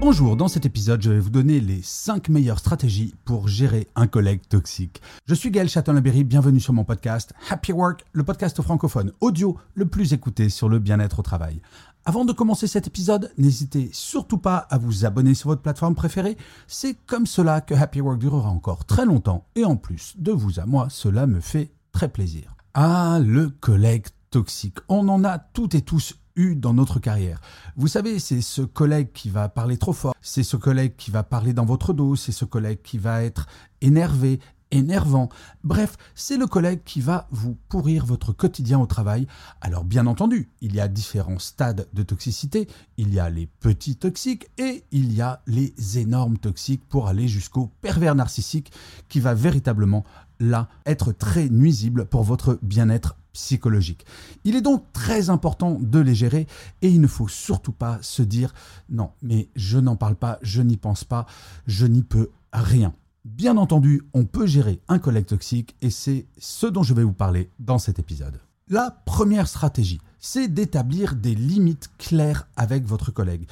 Bonjour, dans cet épisode, je vais vous donner les 5 meilleures stratégies pour gérer un collègue toxique. Je suis Gaël Châtelain-Berry, bienvenue sur mon podcast Happy Work, le podcast francophone audio le plus écouté sur le bien-être au travail. Avant de commencer cet épisode, n'hésitez surtout pas à vous abonner sur votre plateforme préférée. C'est comme cela que Happy Work durera encore très longtemps et en plus de vous à moi, cela me fait très plaisir. Ah, le collègue toxique. On en a toutes et tous dans notre carrière. Vous savez, c'est ce collègue qui va parler trop fort, c'est ce collègue qui va parler dans votre dos, c'est ce collègue qui va être énervé, énervant. Bref, c'est le collègue qui va vous pourrir votre quotidien au travail. Alors bien entendu, il y a différents stades de toxicité. Il y a les petits toxiques et il y a les énormes toxiques pour aller jusqu'au pervers narcissique qui va véritablement là être très nuisible pour votre bien-être psychologique. Il est donc très important de les gérer et il ne faut surtout pas se dire non, mais je n'en parle pas, je n'y pense pas, je n'y peux rien. Bien entendu, on peut gérer un collègue toxique et c'est ce dont je vais vous parler dans cet épisode. La première stratégie, c'est d'établir des limites claires avec votre collègue.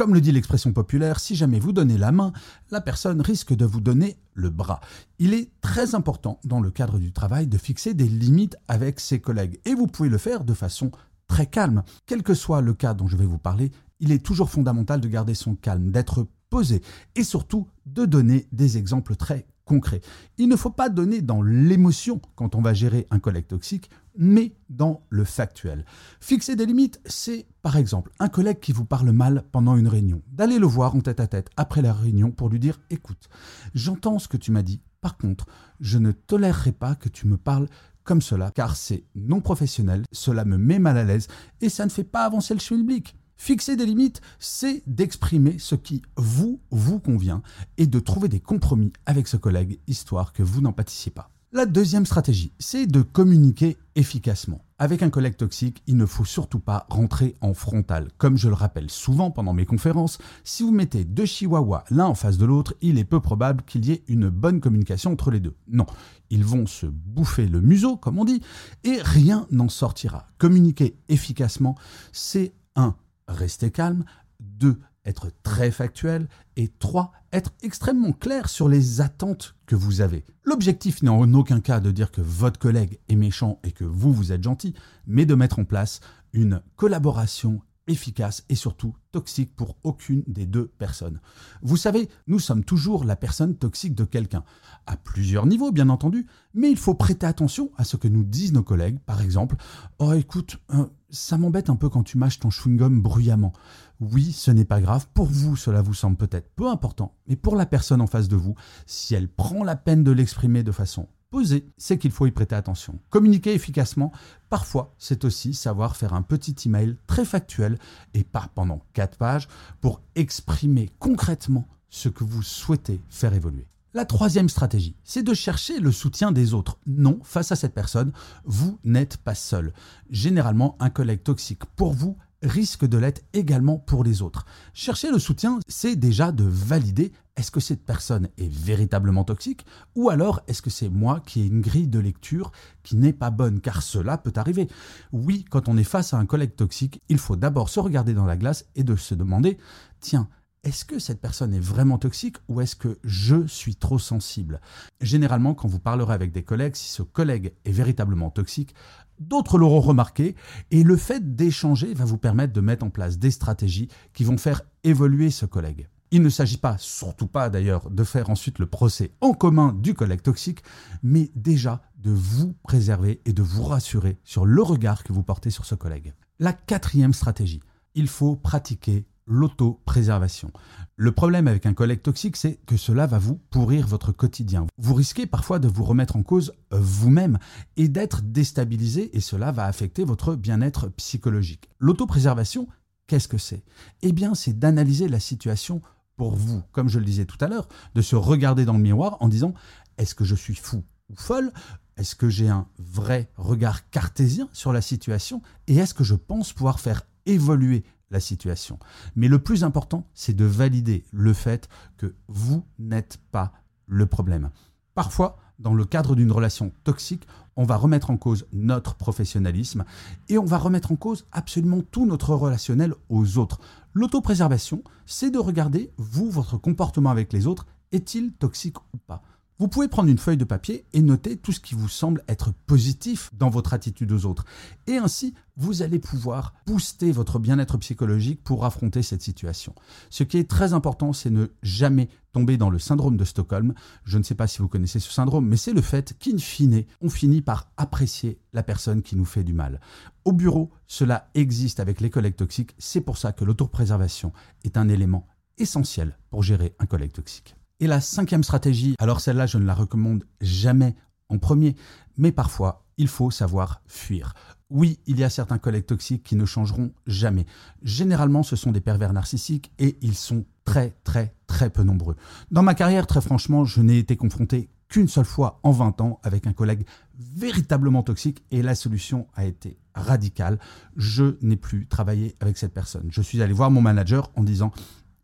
Comme le dit l'expression populaire, si jamais vous donnez la main, la personne risque de vous donner le bras. Il est très important dans le cadre du travail de fixer des limites avec ses collègues et vous pouvez le faire de façon très calme. Quel que soit le cas dont je vais vous parler, il est toujours fondamental de garder son calme, d'être posé et surtout de donner des exemples très concrets. Il ne faut pas donner dans l'émotion quand on va gérer un collègue toxique mais dans le factuel. Fixer des limites, c'est par exemple un collègue qui vous parle mal pendant une réunion, d'aller le voir en tête à tête après la réunion pour lui dire écoute, j'entends ce que tu m'as dit, par contre, je ne tolérerai pas que tu me parles comme cela, car c'est non professionnel, cela me met mal à l'aise et ça ne fait pas avancer le schmilblick. Fixer des limites, c'est d'exprimer ce qui vous, vous convient et de trouver des compromis avec ce collègue, histoire que vous n'en pâtissiez pas. La deuxième stratégie, c'est de communiquer efficacement. Avec un collègue toxique, il ne faut surtout pas rentrer en frontal. Comme je le rappelle souvent pendant mes conférences, si vous mettez deux chihuahuas l'un en face de l'autre, il est peu probable qu'il y ait une bonne communication entre les deux. Non, ils vont se bouffer le museau, comme on dit, et rien n'en sortira. Communiquer efficacement, c'est un Rester calme, deux être très factuel et trois être extrêmement clair sur les attentes que vous avez. L'objectif n'est en aucun cas de dire que votre collègue est méchant et que vous, vous êtes gentil, mais de mettre en place une collaboration efficace et surtout toxique pour aucune des deux personnes. Vous savez, nous sommes toujours la personne toxique de quelqu'un, à plusieurs niveaux bien entendu, mais il faut prêter attention à ce que nous disent nos collègues. Par exemple, oh écoute, euh, ça m'embête un peu quand tu mâches ton chewing-gum bruyamment. Oui, ce n'est pas grave, pour vous cela vous semble peut-être peu important, mais pour la personne en face de vous, si elle prend la peine de l'exprimer de façon poser, c'est qu'il faut y prêter attention. Communiquer efficacement, parfois, c'est aussi savoir faire un petit email très factuel et pas pendant quatre pages pour exprimer concrètement ce que vous souhaitez faire évoluer. La troisième stratégie, c'est de chercher le soutien des autres. Non, face à cette personne, vous n'êtes pas seul. Généralement, un collègue toxique pour vous risque de l'être également pour les autres. Chercher le soutien, c'est déjà de valider est-ce que cette personne est véritablement toxique ou alors est-ce que c'est moi qui ai une grille de lecture qui n'est pas bonne car cela peut arriver. Oui, quand on est face à un collègue toxique, il faut d'abord se regarder dans la glace et de se demander tiens, est-ce que cette personne est vraiment toxique ou est-ce que je suis trop sensible? Généralement, quand vous parlerez avec des collègues, si ce collègue est véritablement toxique, d'autres l'auront remarqué et le fait d'échanger va vous permettre de mettre en place des stratégies qui vont faire évoluer ce collègue. Il ne s'agit pas, surtout pas d'ailleurs, de faire ensuite le procès en commun du collègue toxique, mais déjà de vous préserver et de vous rassurer sur le regard que vous portez sur ce collègue. La quatrième stratégie, il faut pratiquer l'autopréservation. Le problème avec un collègue toxique, c'est que cela va vous pourrir votre quotidien. Vous risquez parfois de vous remettre en cause euh, vous-même et d'être déstabilisé et cela va affecter votre bien-être psychologique. L'autopréservation, qu'est-ce que c'est? Eh bien, c'est d'analyser la situation pour vous, comme je le disais tout à l'heure, de se regarder dans le miroir en disant est-ce que je suis fou ou folle? Est-ce que j'ai un vrai regard cartésien sur la situation? Et est-ce que je pense pouvoir faire évoluer la situation. Mais le plus important, c'est de valider le fait que vous n'êtes pas le problème. Parfois, dans le cadre d'une relation toxique, on va remettre en cause notre professionnalisme et on va remettre en cause absolument tout notre relationnel aux autres. L'autopréservation, c'est de regarder, vous, votre comportement avec les autres, est-il toxique ou pas? Vous pouvez prendre une feuille de papier et noter tout ce qui vous semble être positif dans votre attitude aux autres. Et ainsi, vous allez pouvoir booster votre bien-être psychologique pour affronter cette situation. Ce qui est très important, c'est ne jamais tomber dans le syndrome de Stockholm. Je ne sais pas si vous connaissez ce syndrome, mais c'est le fait qu'in fine, on finit par apprécier la personne qui nous fait du mal. Au bureau, cela existe avec les collègues toxiques. C'est pour ça que l'autopréservation est un élément essentiel pour gérer un collègue toxique. Et la cinquième stratégie, alors celle-là, je ne la recommande jamais en premier, mais parfois, il faut savoir fuir. Oui, il y a certains collègues toxiques qui ne changeront jamais. Généralement, ce sont des pervers narcissiques et ils sont très, très, très peu nombreux. Dans ma carrière, très franchement, je n'ai été confronté qu'une seule fois en 20 ans avec un collègue véritablement toxique et la solution a été radicale. Je n'ai plus travaillé avec cette personne. Je suis allé voir mon manager en disant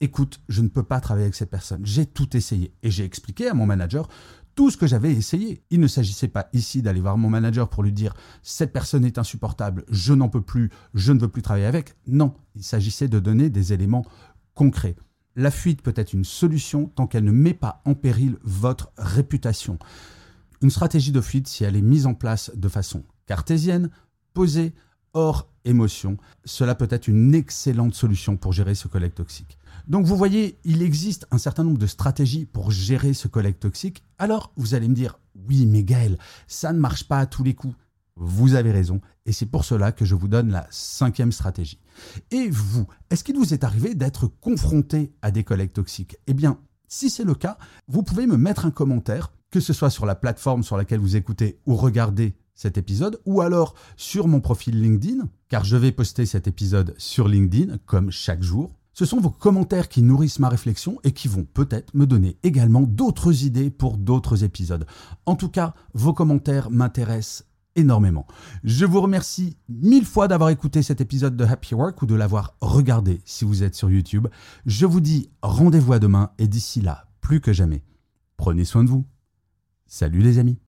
écoute, je ne peux pas travailler avec cette personne. J'ai tout essayé. Et j'ai expliqué à mon manager tout ce que j'avais essayé. Il ne s'agissait pas ici d'aller voir mon manager pour lui dire cette personne est insupportable, je n'en peux plus, je ne veux plus travailler avec. Non, il s'agissait de donner des éléments concrets. La fuite peut être une solution tant qu'elle ne met pas en péril votre réputation. Une stratégie de fuite, si elle est mise en place de façon cartésienne, posée, hors émotion, cela peut être une excellente solution pour gérer ce collègue toxique. Donc vous voyez, il existe un certain nombre de stratégies pour gérer ce collègue toxique. Alors vous allez me dire, oui mais Gaël, ça ne marche pas à tous les coups. Vous avez raison, et c'est pour cela que je vous donne la cinquième stratégie. Et vous, est-ce qu'il vous est arrivé d'être confronté à des collègues toxiques? Eh bien, si c'est le cas, vous pouvez me mettre un commentaire, que ce soit sur la plateforme sur laquelle vous écoutez ou regardez cet épisode, ou alors sur mon profil LinkedIn, car je vais poster cet épisode sur LinkedIn comme chaque jour. Ce sont vos commentaires qui nourrissent ma réflexion et qui vont peut-être me donner également d'autres idées pour d'autres épisodes. En tout cas, vos commentaires m'intéressent énormément. Je vous remercie mille fois d'avoir écouté cet épisode de Happy Work ou de l'avoir regardé si vous êtes sur YouTube. Je vous dis rendez-vous à demain et d'ici là, plus que jamais, prenez soin de vous. Salut les amis